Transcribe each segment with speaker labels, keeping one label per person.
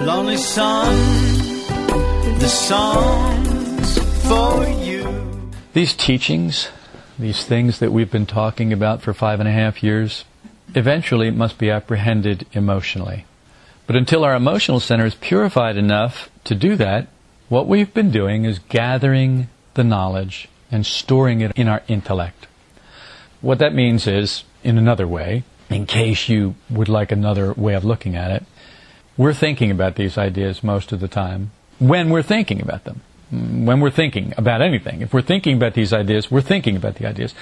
Speaker 1: Lonely Sun, the songs for you.
Speaker 2: These teachings, these things that we've been talking about for five and a half years, eventually must be apprehended emotionally. But until our emotional center is purified enough to do that, what we've been doing is gathering the knowledge and storing it in our intellect. What that means is, in another way, in case you would like another way of looking at it, we're thinking about these ideas most of the time when we're thinking about them. When we're thinking about anything. If we're thinking about these ideas, we're thinking about the ideas.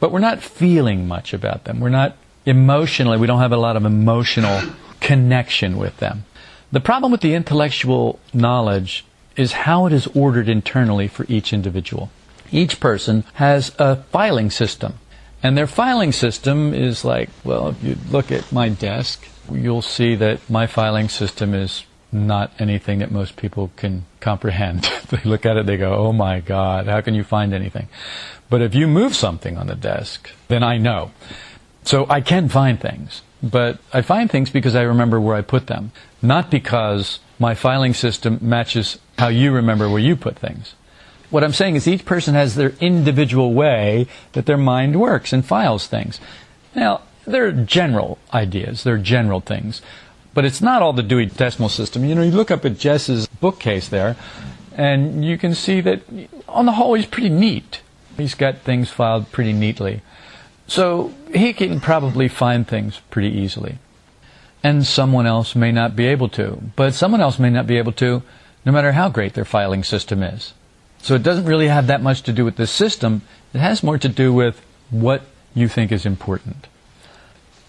Speaker 2: But we're not feeling much about them. We're not emotionally, we don't have a lot of emotional connection with them. The problem with the intellectual knowledge is how it is ordered internally for each individual. Each person has a filing system. And their filing system is like, well, if you look at my desk, you'll see that my filing system is not anything that most people can comprehend. they look at it, they go, oh my God, how can you find anything? But if you move something on the desk, then I know. So I can find things. But I find things because I remember where I put them, not because my filing system matches how you remember where you put things. What I'm saying is each person has their individual way that their mind works and files things. Now, they're general ideas, they're general things. But it's not all the Dewey Decimal System. You know, you look up at Jess's bookcase there, and you can see that on the whole he's pretty neat. He's got things filed pretty neatly. So he can probably find things pretty easily. And someone else may not be able to. But someone else may not be able to no matter how great their filing system is. So it doesn't really have that much to do with the system. It has more to do with what you think is important.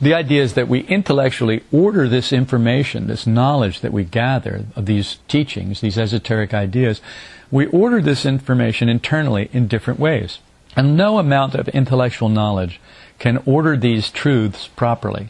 Speaker 2: The idea is that we intellectually order this information, this knowledge that we gather of these teachings, these esoteric ideas, we order this information internally in different ways. And no amount of intellectual knowledge can order these truths properly.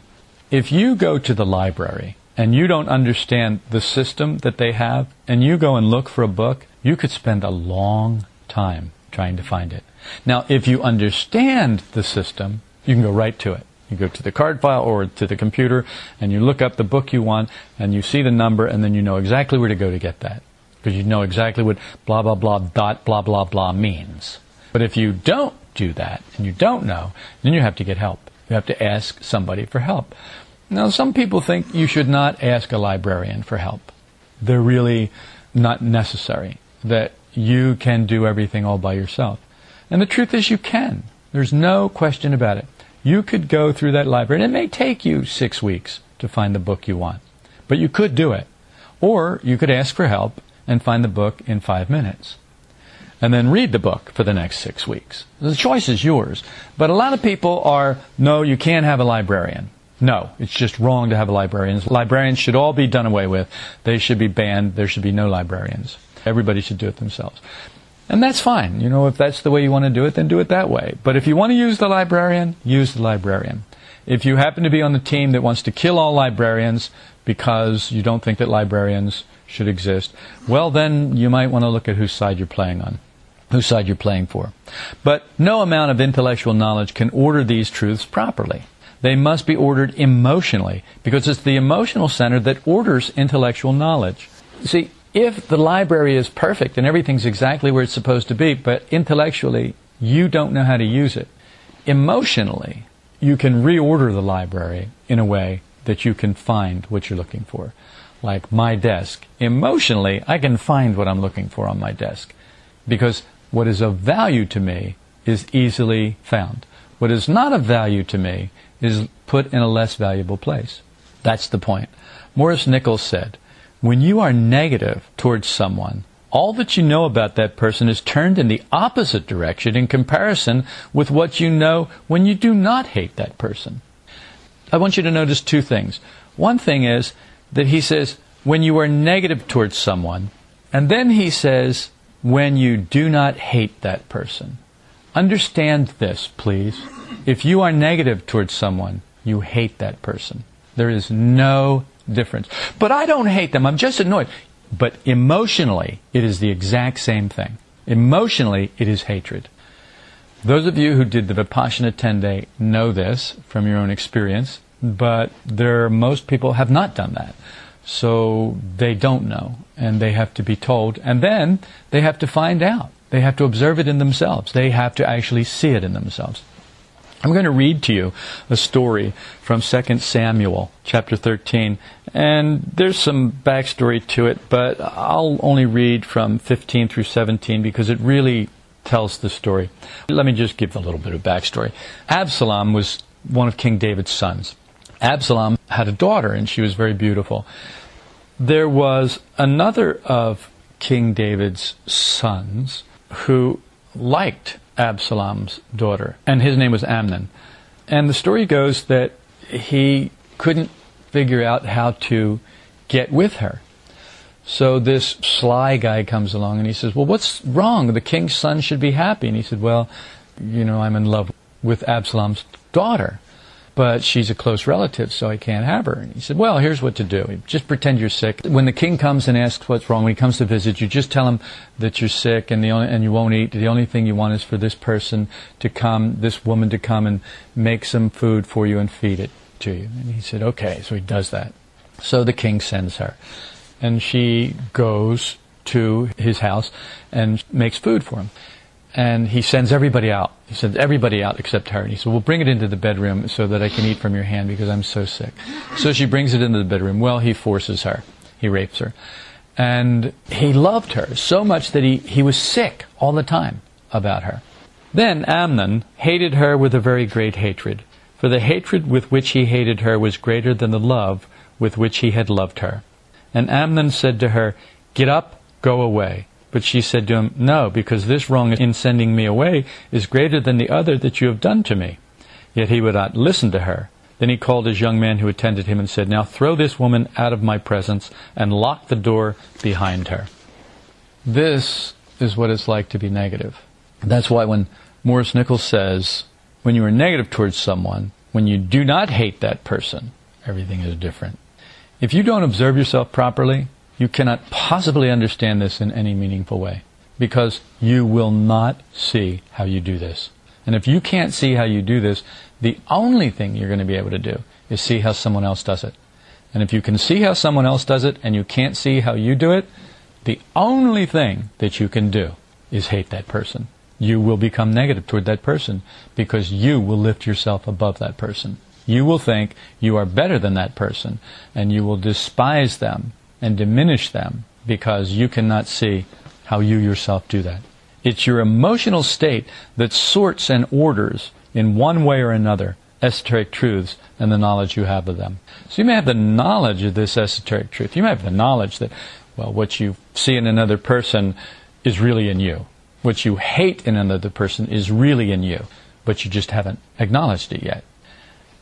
Speaker 2: If you go to the library and you don't understand the system that they have, and you go and look for a book, you could spend a long time trying to find it. Now, if you understand the system, you can go right to it. You go to the card file or to the computer and you look up the book you want and you see the number and then you know exactly where to go to get that. Because you know exactly what blah blah blah dot blah blah blah means. But if you don't do that and you don't know, then you have to get help. You have to ask somebody for help. Now, some people think you should not ask a librarian for help. They're really not necessary. That you can do everything all by yourself. And the truth is you can. There's no question about it. You could go through that library, and it may take you six weeks to find the book you want. But you could do it. Or you could ask for help and find the book in five minutes. And then read the book for the next six weeks. The choice is yours. But a lot of people are, no, you can't have a librarian. No, it's just wrong to have librarians. Librarians should all be done away with. They should be banned. There should be no librarians. Everybody should do it themselves. And that's fine. You know, if that's the way you want to do it, then do it that way. But if you want to use the librarian, use the librarian. If you happen to be on the team that wants to kill all librarians because you don't think that librarians should exist, well, then you might want to look at whose side you're playing on, whose side you're playing for. But no amount of intellectual knowledge can order these truths properly. They must be ordered emotionally because it's the emotional center that orders intellectual knowledge. See, if the library is perfect and everything's exactly where it's supposed to be, but intellectually you don't know how to use it, emotionally you can reorder the library in a way that you can find what you're looking for. Like my desk. Emotionally, I can find what I'm looking for on my desk because what is of value to me is easily found. What is not of value to me is put in a less valuable place. That's the point. Maurice Nicoll said, when you are negative towards someone, all that you know about that person is turned in the opposite direction in comparison with what you know when you do not hate that person. I want you to notice two things. One thing is that he says, when you are negative towards someone, and then he says, when you do not hate that person. Understand this, please. If you are negative towards someone, you hate that person. There is no difference. But I don't hate them. I'm just annoyed. But emotionally, it is the exact same thing. Emotionally, it is hatred. Those of you who did the Vipassana 10 day know this from your own experience, but there most people have not done that. So they don't know, and they have to be told, and then they have to find out. They have to observe it in themselves. They have to actually see it in themselves. I'm going to read to you a story from 2 Samuel chapter 13. And there's some backstory to it, but I'll only read from 15 through 17 because it really tells the story. Let me just give a little bit of backstory. Absalom was one of King David's sons. Absalom had a daughter, and she was very beautiful. There was another of King David's sons who liked Absalom's daughter, and his name was Amnon. And the story goes that he couldn't figure out how to get with her. So this sly guy comes along and he says, Well, what's wrong? The king's son should be happy. And he said, Well, you know, I'm in love with Absalom's daughter but she's a close relative, so I can't have her. And he said, well, here's what to do. Just pretend you're sick. When the king comes and asks what's wrong, when he comes to visit you, just tell him that you're sick and, the only, and you won't eat. The only thing you want is for this person to come, this woman to come and make some food for you and feed it to you. And he said, okay. So he does that. So the king sends her. And she goes to his house and makes food for him and he sends everybody out. He sends everybody out except her. And he said, well, bring it into the bedroom so that I can eat from your hand because I'm so sick. So she brings it into the bedroom. Well, he forces her. He rapes her. And he loved her so much that he, he was sick all the time about her. Then Amnon hated her with a very great hatred. For the hatred with which he hated her was greater than the love with which he had loved her. And Amnon said to her, Get up, go away. But she said to him, No, because this wrong in sending me away is greater than the other that you have done to me. Yet he would not listen to her. Then he called his young man who attended him and said, Now throw this woman out of my presence and lock the door behind her. This is what it's like to be negative. That's why when Maurice Nicoll says, when you are negative towards someone, when you do not hate that person, everything is different. If you don't observe yourself properly, you cannot possibly understand this in any meaningful way because you will not see how you do this. And if you can't see how you do this, the only thing you're going to be able to do is see how someone else does it. And if you can see how someone else does it and you can't see how you do it, the only thing that you can do is hate that person. You will become negative toward that person because you will lift yourself above that person. You will think you are better than that person and you will despise them and diminish them because you cannot see how you yourself do that. It's your emotional state that sorts and orders in one way or another esoteric truths and the knowledge you have of them. So you may have the knowledge of this esoteric truth. You may have the knowledge that, well, what you see in another person is really in you. What you hate in another person is really in you, but you just haven't acknowledged it yet.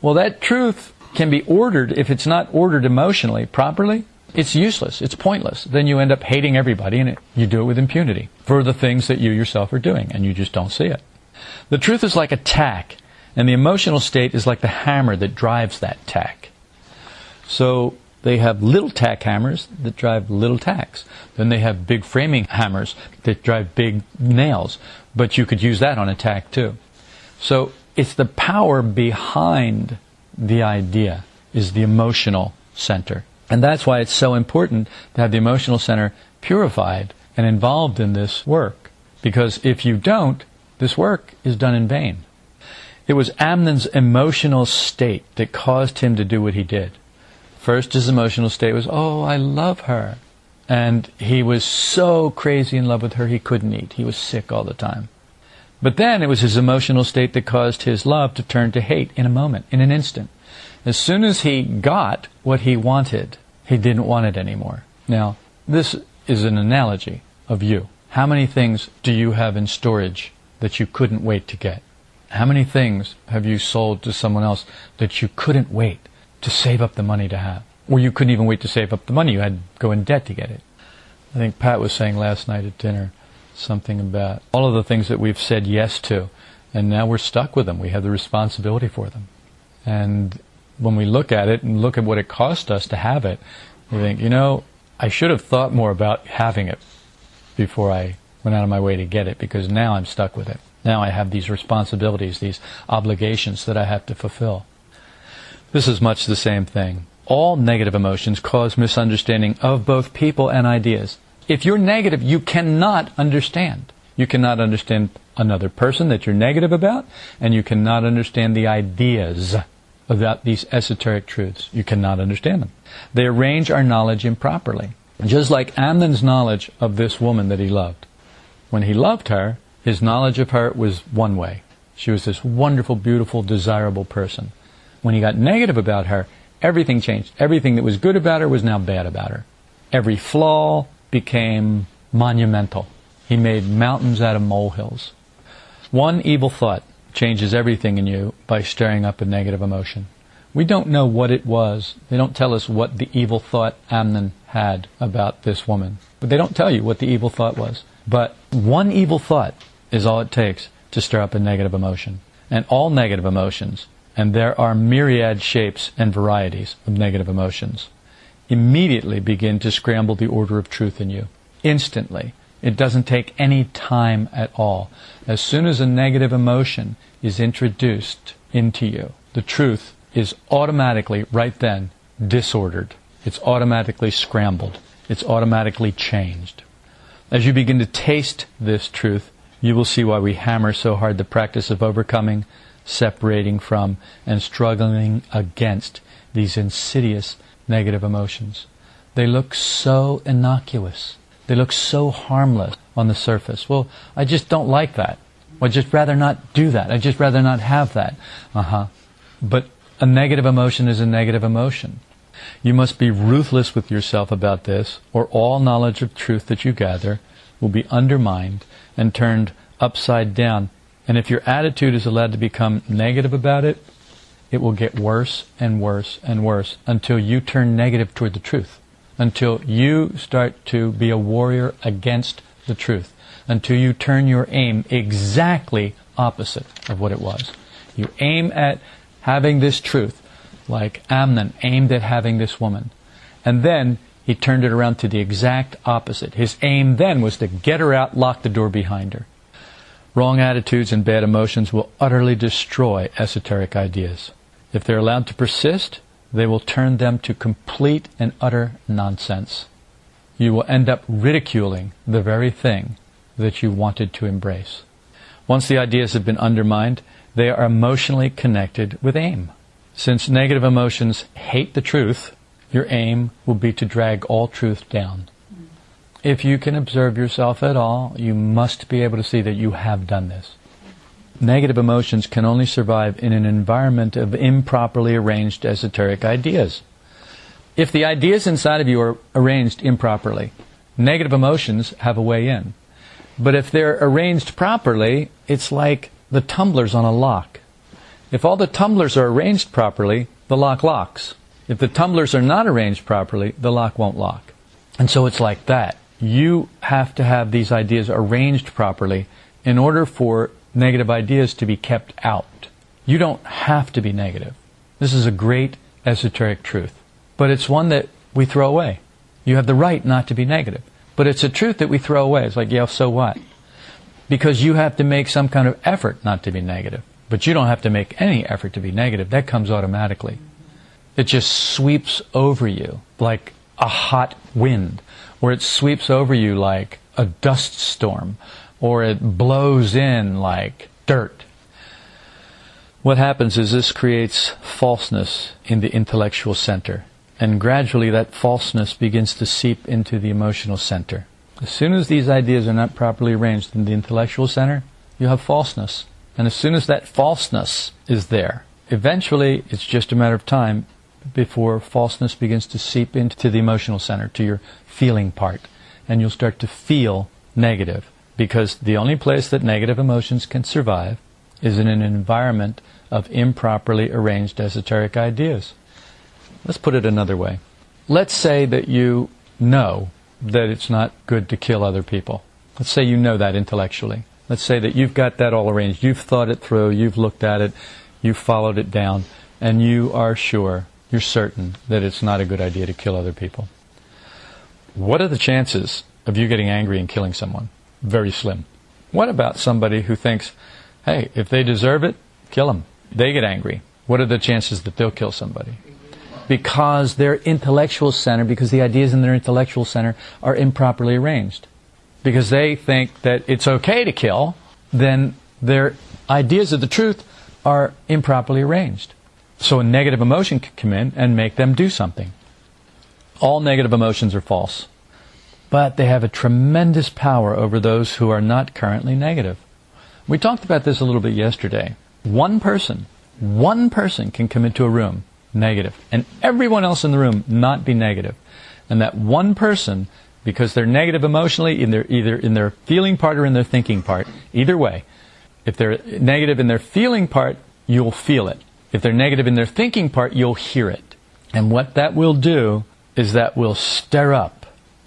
Speaker 2: Well, that truth can be ordered if it's not ordered emotionally properly it's useless. It's pointless. Then you end up hating everybody and it, you do it with impunity for the things that you yourself are doing and you just don't see it. The truth is like a tack and the emotional state is like the hammer that drives that tack. So they have little tack hammers that drive little tacks. Then they have big framing hammers that drive big nails. But you could use that on a tack too. So it's the power behind the idea is the emotional center. And that's why it's so important to have the emotional center purified and involved in this work. Because if you don't, this work is done in vain. It was Amnon's emotional state that caused him to do what he did. First, his emotional state was, oh, I love her. And he was so crazy in love with her he couldn't eat. He was sick all the time. But then it was his emotional state that caused his love to turn to hate in a moment, in an instant. As soon as he got what he wanted, he didn't want it anymore. Now, this is an analogy of you. How many things do you have in storage that you couldn't wait to get? How many things have you sold to someone else that you couldn't wait to save up the money to have? Or you couldn't even wait to save up the money, you had to go in debt to get it. I think Pat was saying last night at dinner something about all of the things that we've said yes to, and now we're stuck with them. We have the responsibility for them. And when we look at it and look at what it cost us to have it, we think, you know, I should have thought more about having it before I went out of my way to get it because now I'm stuck with it. Now I have these responsibilities, these obligations that I have to fulfill. This is much the same thing. all negative emotions cause misunderstanding of both people and ideas. If you're negative, you cannot understand. You cannot understand another person that you're negative about, and you cannot understand the ideas about these esoteric truths. You cannot understand them. They arrange our knowledge improperly. Just like Amnon's knowledge of this woman that he loved. When he loved her, his knowledge of her was one way. She was this wonderful, beautiful, desirable person. When he got negative about her, everything changed. Everything that was good about her was now bad about her. Every flaw became monumental. He made mountains out of molehills. One evil thought changes everything in you by stirring up a negative emotion. We don't know what it was. They don't tell us what the evil thought Amnon had about this woman. But they don't tell you what the evil thought was. But one evil thought is all it takes to stir up a negative emotion. And all negative emotions, and there are myriad shapes and varieties of negative emotions, immediately begin to scramble the order of truth in you. Instantly. It doesn't take any time at all. As soon as a negative emotion is introduced into you, the truth is automatically, right then, disordered. It's automatically scrambled. It's automatically changed. As you begin to taste this truth, you will see why we hammer so hard the practice of overcoming, separating from, and struggling against these insidious negative emotions. They look so innocuous. They look so harmless on the surface. Well, I just don't like that. I'd just rather not do that. I'd just rather not have that. Uh huh. But a negative emotion is a negative emotion. You must be ruthless with yourself about this, or all knowledge of truth that you gather will be undermined and turned upside down. And if your attitude is allowed to become negative about it, it will get worse and worse and worse until you turn negative toward the truth, until you start to be a warrior against the truth, until you turn your aim exactly opposite of what it was. You aim at having this truth, like Amnon aimed at having this woman. And then he turned it around to the exact opposite. His aim then was to get her out, lock the door behind her. Wrong attitudes and bad emotions will utterly destroy esoteric ideas. If they're allowed to persist, they will turn them to complete and utter nonsense. You will end up ridiculing the very thing that you wanted to embrace. Once the ideas have been undermined, they are emotionally connected with aim. Since negative emotions hate the truth, your aim will be to drag all truth down. If you can observe yourself at all, you must be able to see that you have done this. Negative emotions can only survive in an environment of improperly arranged esoteric ideas. If the ideas inside of you are arranged improperly, negative emotions have a way in. But if they're arranged properly, it's like the tumblers on a lock. If all the tumblers are arranged properly, the lock locks. If the tumblers are not arranged properly, the lock won't lock. And so it's like that. You have to have these ideas arranged properly in order for negative ideas to be kept out. You don't have to be negative. This is a great esoteric truth. But it's one that we throw away. You have the right not to be negative. But it's a truth that we throw away. It's like, yeah, so what? because you have to make some kind of effort not to be negative. But you don't have to make any effort to be negative. That comes automatically. It just sweeps over you like a hot wind, or it sweeps over you like a dust storm, or it blows in like dirt. What happens is this creates falseness in the intellectual center, and gradually that falseness begins to seep into the emotional center. As soon as these ideas are not properly arranged in the intellectual center, you have falseness. And as soon as that falseness is there, eventually it's just a matter of time before falseness begins to seep into the emotional center, to your feeling part. And you'll start to feel negative. Because the only place that negative emotions can survive is in an environment of improperly arranged esoteric ideas. Let's put it another way. Let's say that you know that it's not good to kill other people. Let's say you know that intellectually. Let's say that you've got that all arranged. You've thought it through, you've looked at it, you've followed it down, and you are sure, you're certain that it's not a good idea to kill other people. What are the chances of you getting angry and killing someone? Very slim. What about somebody who thinks, hey, if they deserve it, kill them? They get angry. What are the chances that they'll kill somebody? because their intellectual center, because the ideas in their intellectual center are improperly arranged. Because they think that it's okay to kill, then their ideas of the truth are improperly arranged. So a negative emotion can come in and make them do something. All negative emotions are false. But they have a tremendous power over those who are not currently negative. We talked about this a little bit yesterday. One person, one person can come into a room negative, and everyone else in the room not be negative. And that one person, because they're negative emotionally, in their, either in their feeling part or in their thinking part, either way, if they're negative in their feeling part, you'll feel it. If they're negative in their thinking part, you'll hear it. And what that will do is that will stir up.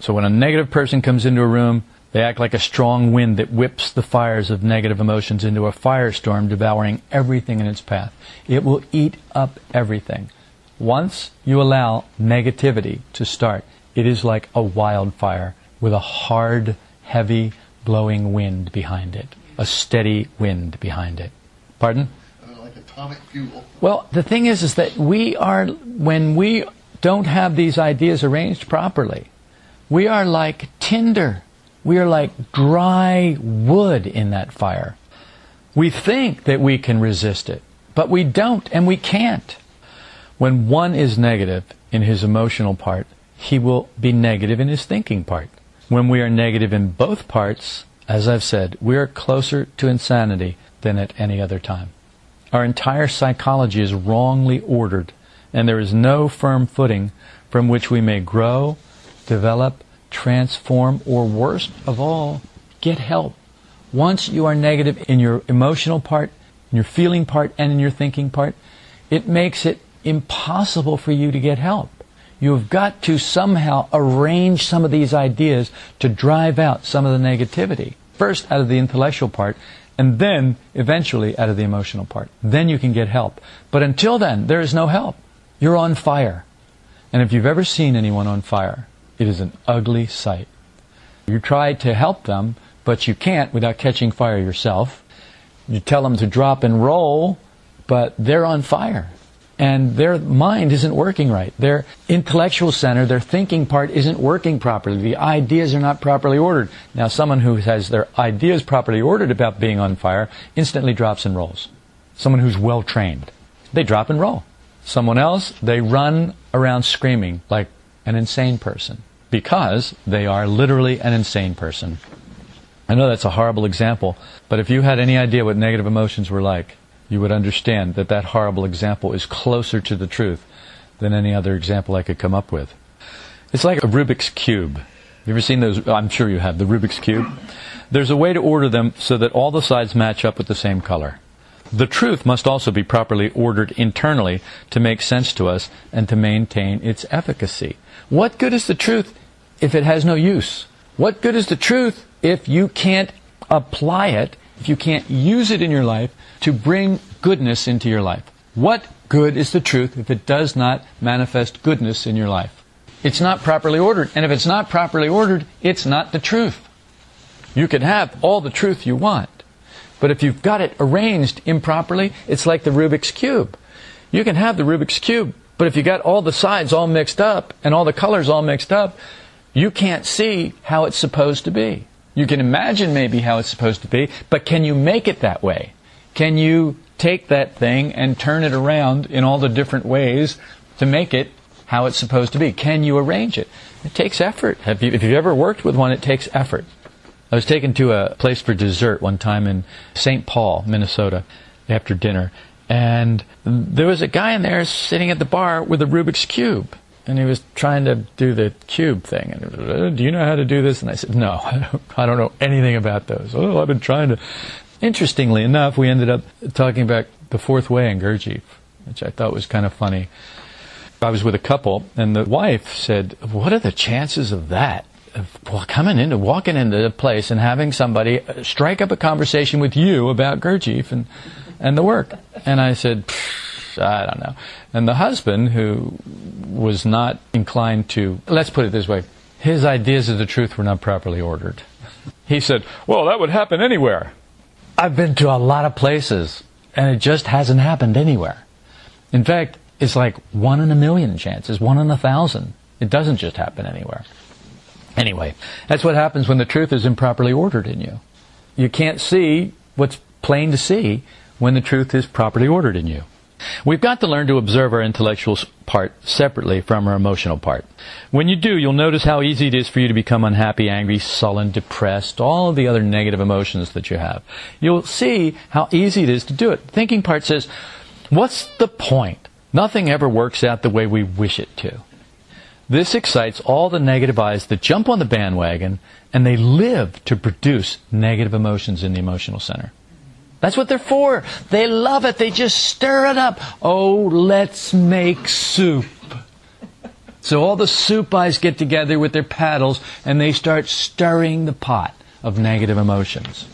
Speaker 2: So when a negative person comes into a room, they act like a strong wind that whips the fires of negative emotions into a firestorm, devouring everything in its path. It will eat up everything. Once you allow negativity to start, it is like a wildfire with a hard, heavy, blowing wind behind it. A steady wind behind it. Pardon?
Speaker 3: Uh, like atomic fuel.
Speaker 2: Well, the thing is, is that we are, when we don't have these ideas arranged properly, we are like tinder. We are like dry wood in that fire. We think that we can resist it, but we don't and we can't. When one is negative in his emotional part, he will be negative in his thinking part. When we are negative in both parts, as I've said, we are closer to insanity than at any other time. Our entire psychology is wrongly ordered, and there is no firm footing from which we may grow, develop, transform, or worst of all, get help. Once you are negative in your emotional part, in your feeling part, and in your thinking part, it makes it impossible for you to get help. You have got to somehow arrange some of these ideas to drive out some of the negativity. First out of the intellectual part, and then eventually out of the emotional part. Then you can get help. But until then, there is no help. You're on fire. And if you've ever seen anyone on fire, it is an ugly sight. You try to help them, but you can't without catching fire yourself. You tell them to drop and roll, but they're on fire. And their mind isn't working right. Their intellectual center, their thinking part isn't working properly. The ideas are not properly ordered. Now, someone who has their ideas properly ordered about being on fire instantly drops and rolls. Someone who's well trained, they drop and roll. Someone else, they run around screaming like an insane person because they are literally an insane person. I know that's a horrible example, but if you had any idea what negative emotions were like, you would understand that that horrible example is closer to the truth than any other example I could come up with. It's like a Rubik's Cube. You ever seen those? I'm sure you have, the Rubik's Cube. There's a way to order them so that all the sides match up with the same color. The truth must also be properly ordered internally to make sense to us and to maintain its efficacy. What good is the truth if it has no use? What good is the truth if you can't apply it, if you can't use it in your life to bring goodness into your life? What good is the truth if it does not manifest goodness in your life? It's not properly ordered. And if it's not properly ordered, it's not the truth. You can have all the truth you want. But if you've got it arranged improperly, it's like the Rubik's Cube. You can have the Rubik's Cube, but if you got all the sides all mixed up and all the colors all mixed up, you can't see how it's supposed to be. You can imagine maybe how it's supposed to be, but can you make it that way? Can you take that thing and turn it around in all the different ways to make it how it's supposed to be? Can you arrange it? It takes effort. You, if you've ever worked with one, it takes effort. I was taken to a place for dessert one time in St. Paul, Minnesota, after dinner, and there was a guy in there sitting at the bar with a Rubik's Cube and he was trying to do the cube thing. And was, uh, do you know how to do this? And I said, no, I don't, I don't know anything about those. Oh, I've been trying to. Interestingly enough, we ended up talking about the fourth way in Gurdjieff, which I thought was kind of funny. I was with a couple, and the wife said, "What are the chances of that?" Of coming into, walking into a place and having somebody uh, strike up a conversation with you about Gurdjieff and, and the work. And I said, I don't know. And the husband, who was not inclined to, let's put it this way, his ideas of the truth were not properly ordered. He said, Well, that would happen anywhere. I've been to a lot of places, and it just hasn't happened anywhere. In fact, it's like one in a million chances, one in a thousand. It doesn't just happen anywhere. Anyway, that's what happens when the truth is improperly ordered in you. You can't see what's plain to see when the truth is properly ordered in you. We've got to learn to observe our intellectual part separately from our emotional part. When you do, you'll notice how easy it is for you to become unhappy, angry, sullen, depressed, all of the other negative emotions that you have. You'll see how easy it is to do it. The thinking part says, what's the point? Nothing ever works out the way we wish it to. This excites all the negative I's that jump on the bandwagon and they live to produce negative emotions in the emotional center. That's what they're for. They love it. They just stir it up. Oh, let's make soup. So all the soup I's get together with their paddles and they start stirring the pot of negative emotions.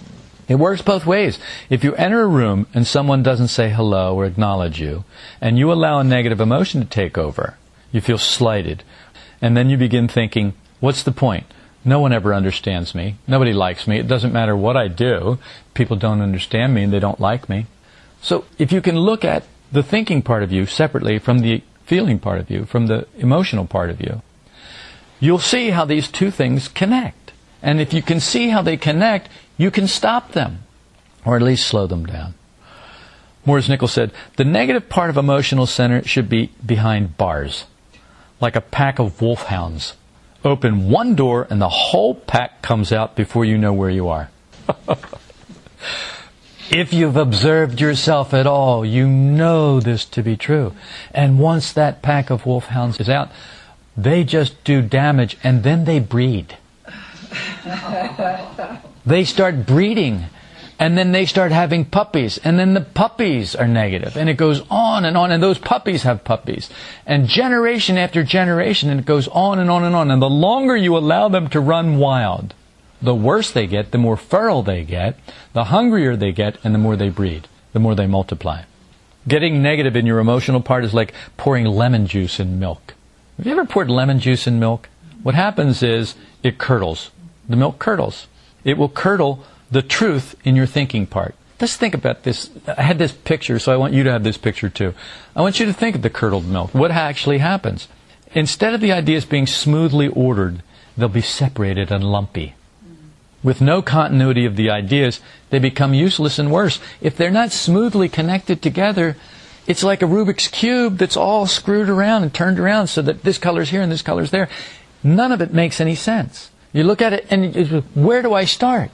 Speaker 2: It works both ways. If you enter a room and someone doesn't say hello or acknowledge you, and you allow a negative emotion to take over, you feel slighted. And then you begin thinking, what's the point? No one ever understands me. Nobody likes me. It doesn't matter what I do. People don't understand me and they don't like me. So if you can look at the thinking part of you separately from the feeling part of you, from the emotional part of you, you'll see how these two things connect. And if you can see how they connect, you can stop them, or at least slow them down. Maurice Nicoll said, the negative part of emotional center should be behind bars, like a pack of wolfhounds. Open one door and the whole pack comes out before you know where you are. if you've observed yourself at all, you know this to be true. And once that pack of wolfhounds is out, they just do damage and then they breed. they start breeding and then they start having puppies, and then the puppies are negative, and it goes on and on, and those puppies have puppies, and generation after generation, and it goes on and on and on, and the longer you allow them to run wild, the worse they get, the more feral they get, the hungrier they get, and the more they breed, the more they multiply. Getting negative in your emotional part is like pouring lemon juice in milk. Have you ever poured lemon juice in milk? What happens is it curdles. The milk curdles. It will curdle the truth in your thinking part. Let's think about this. I had this picture, so I want you to have this picture too. I want you to think of the curdled milk. What actually happens? Instead of the ideas being smoothly ordered, they'll be separated and lumpy. With no continuity of the ideas, they become useless and worse. If they're not smoothly connected together, it's like a Rubik's Cube that's all screwed around and turned around so that this color's here and this color's there. None of it makes any sense. You look at it and where do I start?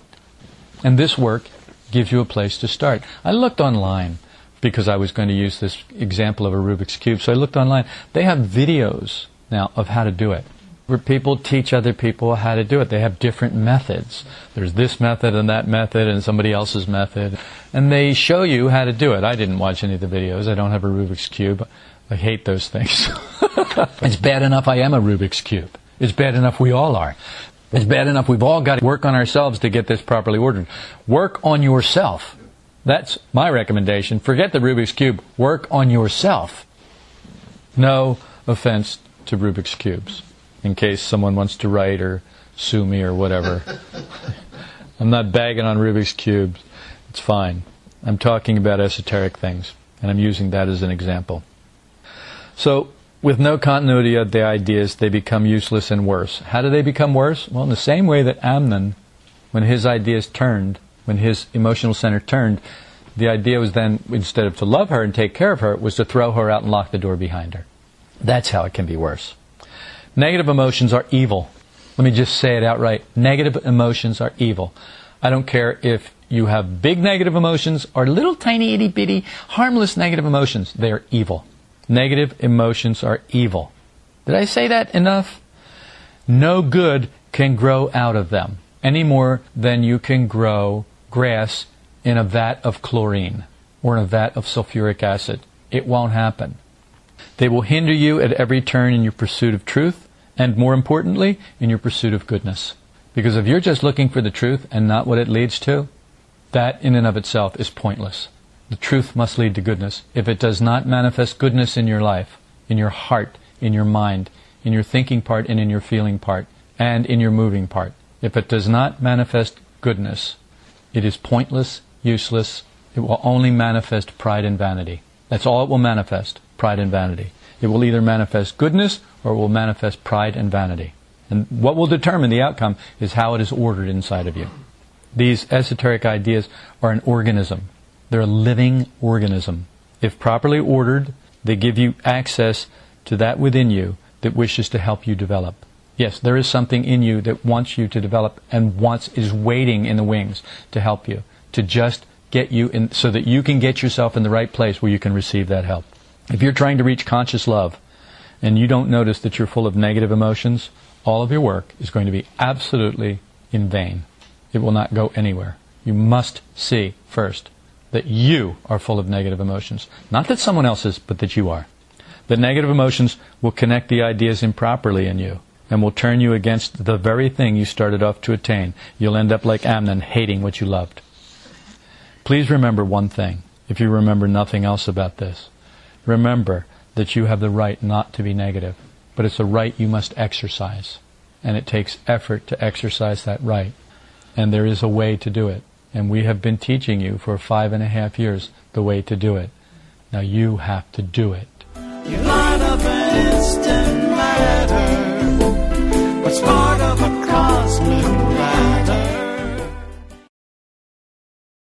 Speaker 2: And this work gives you a place to start. I looked online because I was going to use this example of a Rubik's Cube. So I looked online. They have videos now of how to do it. Where people teach other people how to do it. They have different methods. There's this method and that method and somebody else's method. And they show you how to do it. I didn't watch any of the videos. I don't have a Rubik's Cube. I hate those things. it's bad enough I am a Rubik's Cube. It's bad enough we all are. It's bad enough we've all got to work on ourselves to get this properly ordered. Work on yourself. That's my recommendation. Forget the Rubik's Cube. Work on yourself. No offense to Rubik's Cubes, in case someone wants to write or sue me or whatever. I'm not bagging on Rubik's Cubes. It's fine. I'm talking about esoteric things, and I'm using that as an example. So, with no continuity of the ideas, they become useless and worse. How do they become worse? Well, in the same way that Amnon, when his ideas turned, when his emotional center turned, the idea was then, instead of to love her and take care of her, was to throw her out and lock the door behind her. That's how it can be worse. Negative emotions are evil. Let me just say it outright. Negative emotions are evil. I don't care if you have big negative emotions or little tiny itty bitty harmless negative emotions. They are evil. Negative emotions are evil. Did I say that enough? No good can grow out of them any more than you can grow grass in a vat of chlorine or in a vat of sulfuric acid. It won't happen. They will hinder you at every turn in your pursuit of truth and, more importantly, in your pursuit of goodness. Because if you're just looking for the truth and not what it leads to, that in and of itself is pointless. The truth must lead to goodness. If it does not manifest goodness in your life, in your heart, in your mind, in your thinking part, and in your feeling part, and in your moving part, if it does not manifest goodness, it is pointless, useless. It will only manifest pride and vanity. That's all it will manifest pride and vanity. It will either manifest goodness or it will manifest pride and vanity. And what will determine the outcome is how it is ordered inside of you. These esoteric ideas are an organism. They're a living organism. If properly ordered, they give you access to that within you that wishes to help you develop. Yes, there is something in you that wants you to develop and wants is waiting in the wings to help you, to just get you in so that you can get yourself in the right place where you can receive that help. If you're trying to reach conscious love and you don't notice that you're full of negative emotions, all of your work is going to be absolutely in vain. It will not go anywhere. You must see first that you are full of negative emotions. Not that someone else is, but that you are. The negative emotions will connect the ideas improperly in you and will turn you against the very thing you started off to attain. You'll end up like Amnon, hating what you loved. Please remember one thing, if you remember nothing else about this. Remember that you have the right not to be negative, but it's a right you must exercise. And it takes effort to exercise that right. And there is a way to do it. And we have been teaching you for five and a half years the way to do it. Now you have to do it.
Speaker 1: You're an instant matter, part of a cosmic